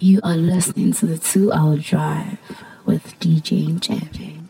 You are listening to the two hour drive with DJ and Champion.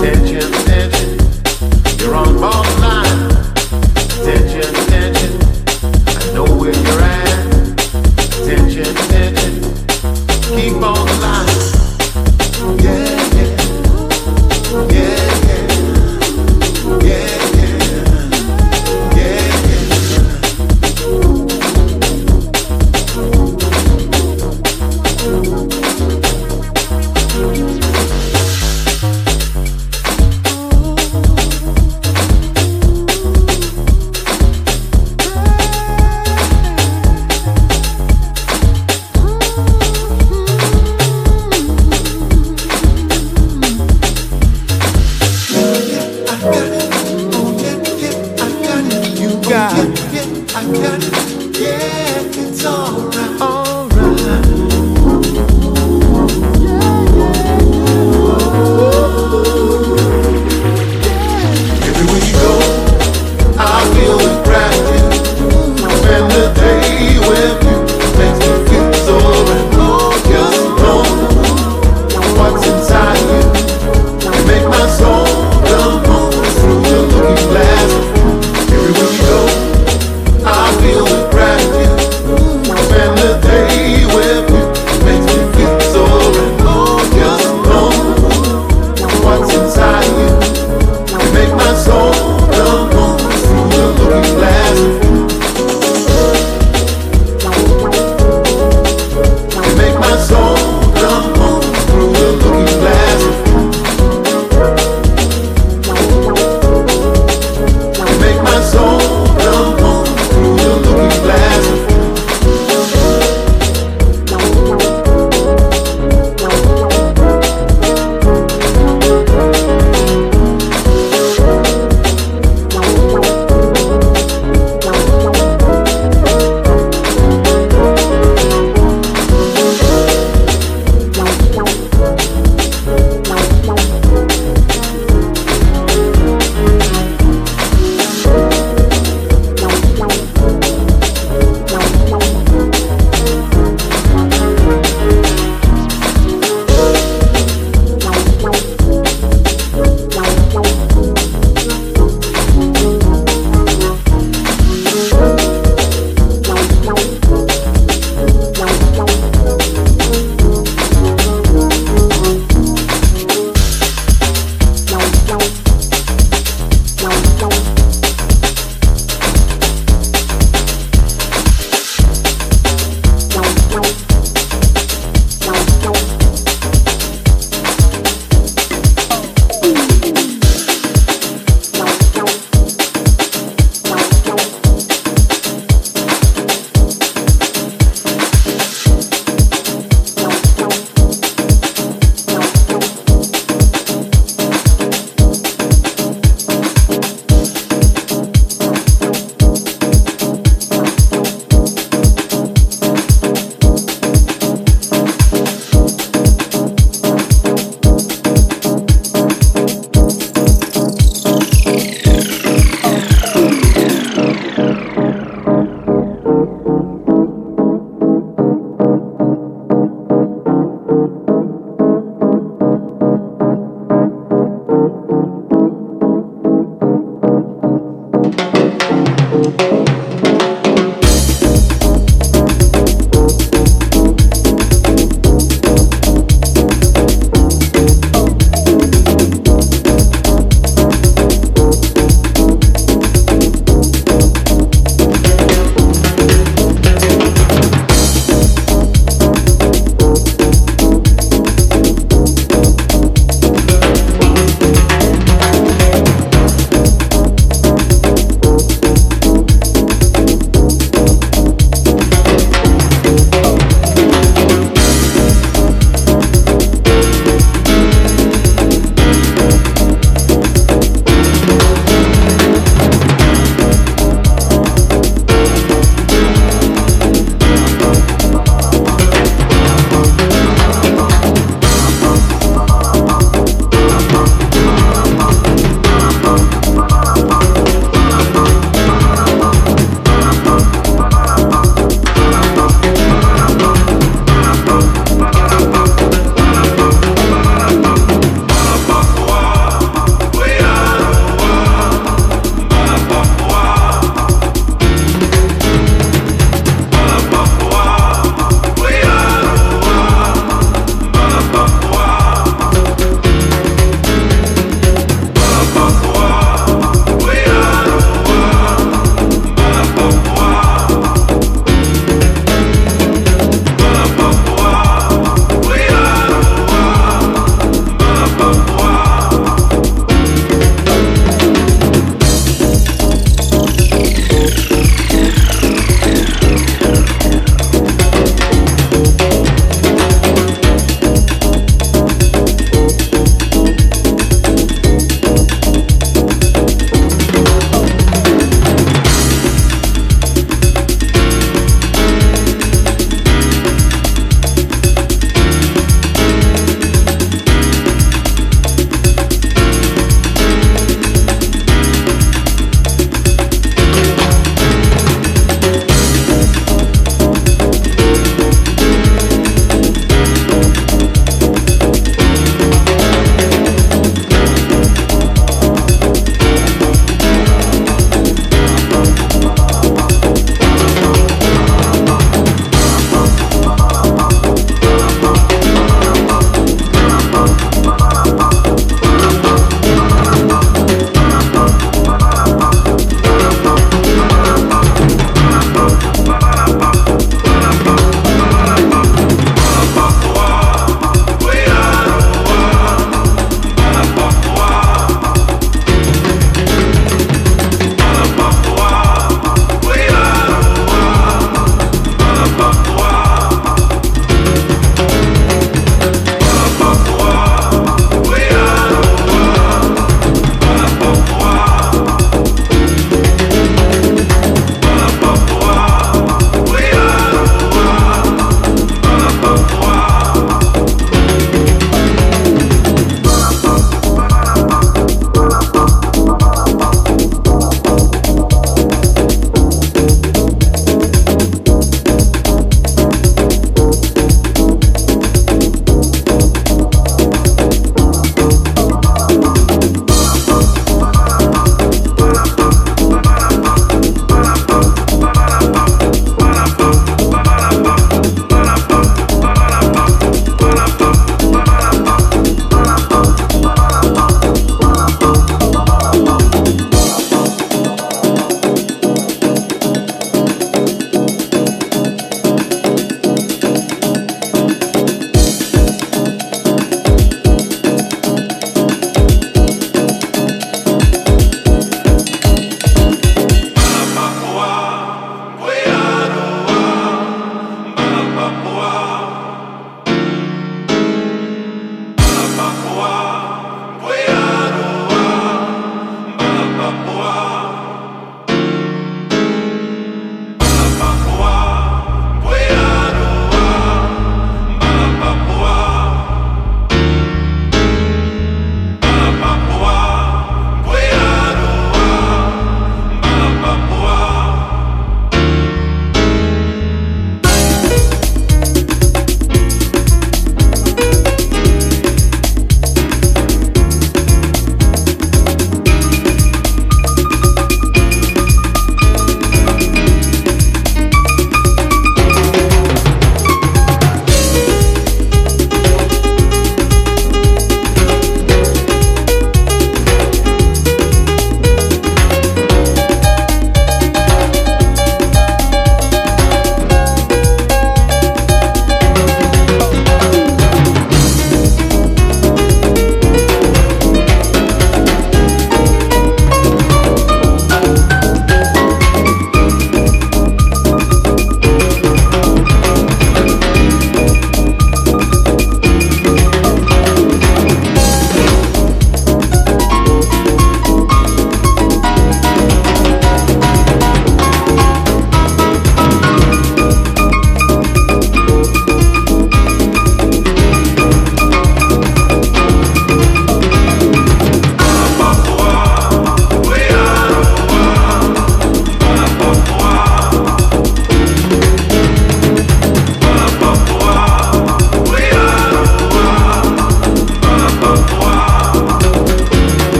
Attention, attention, you're on board.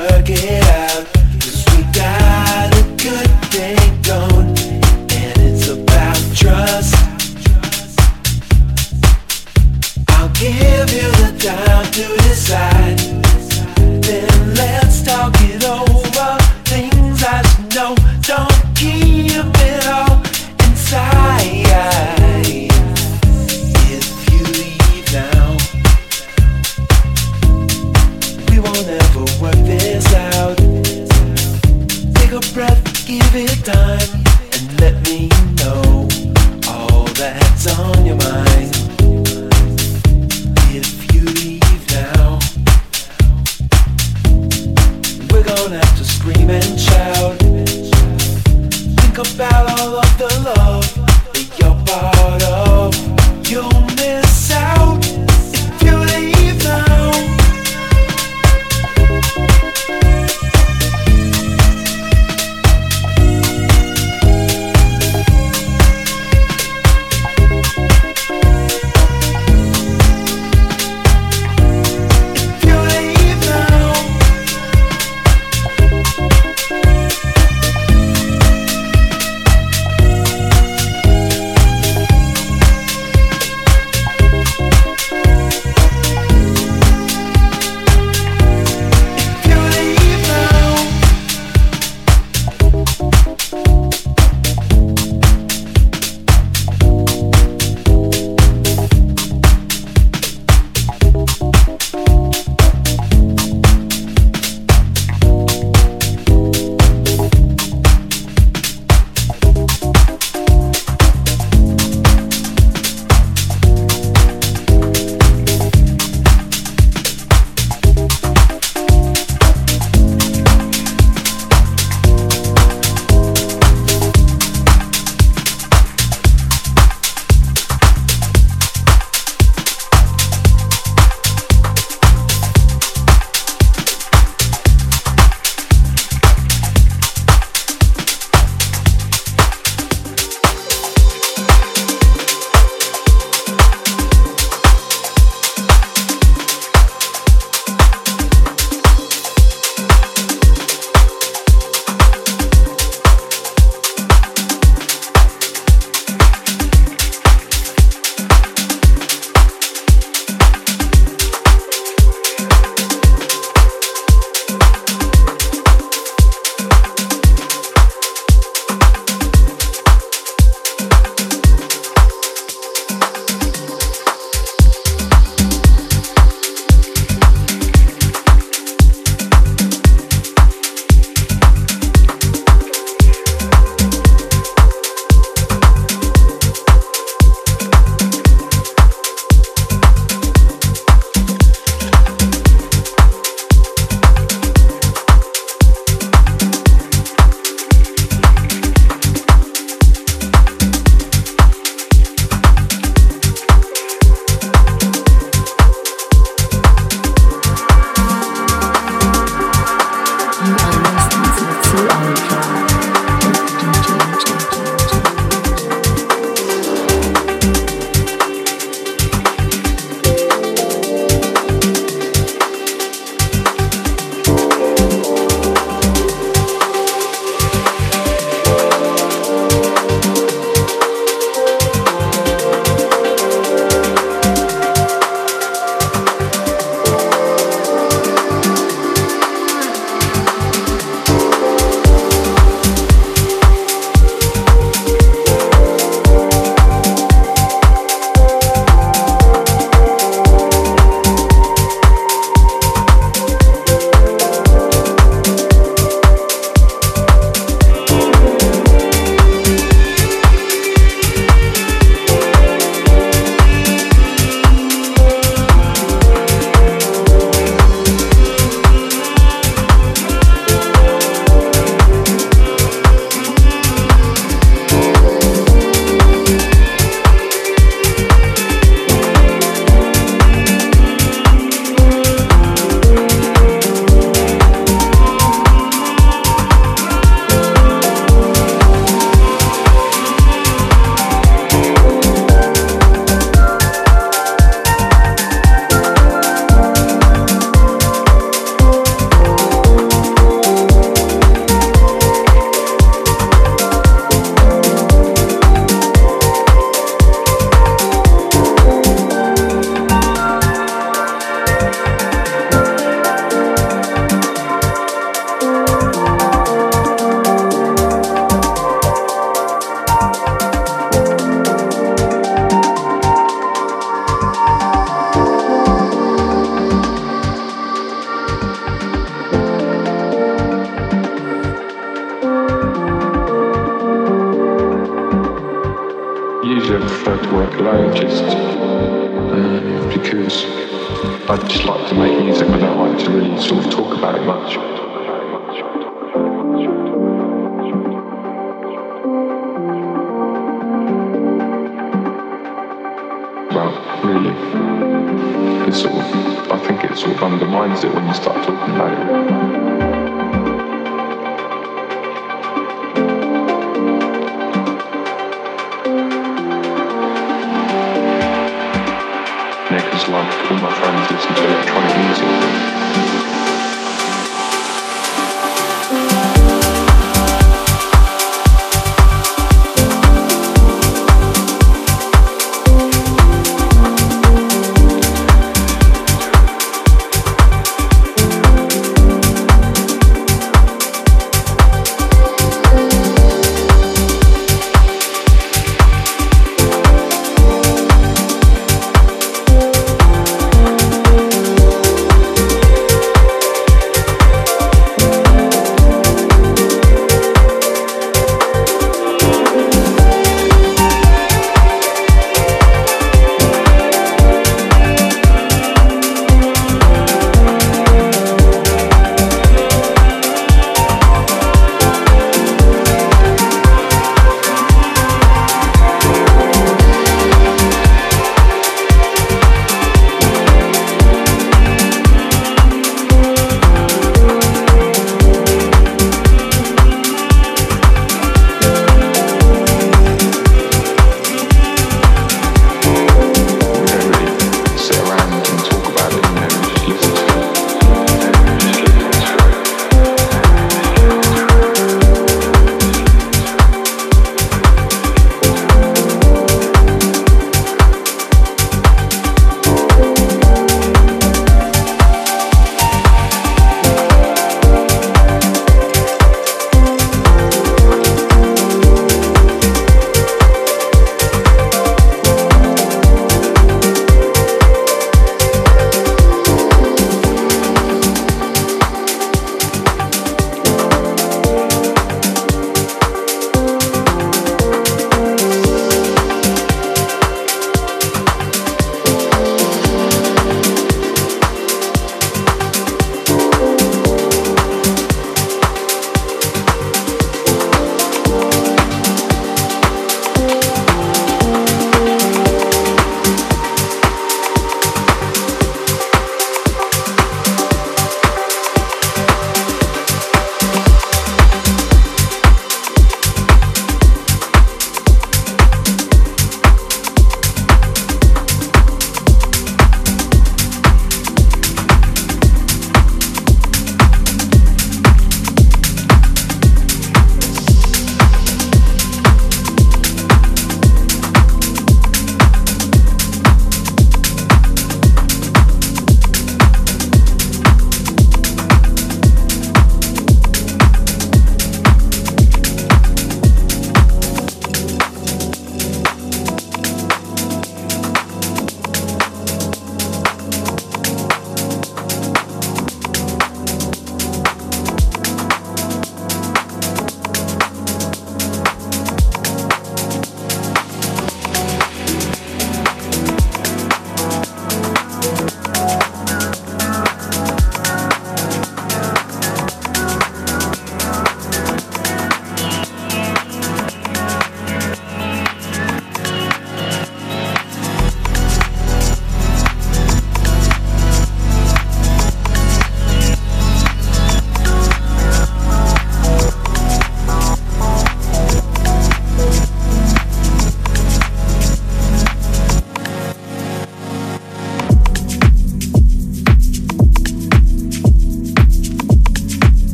work it out.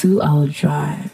Two hour drive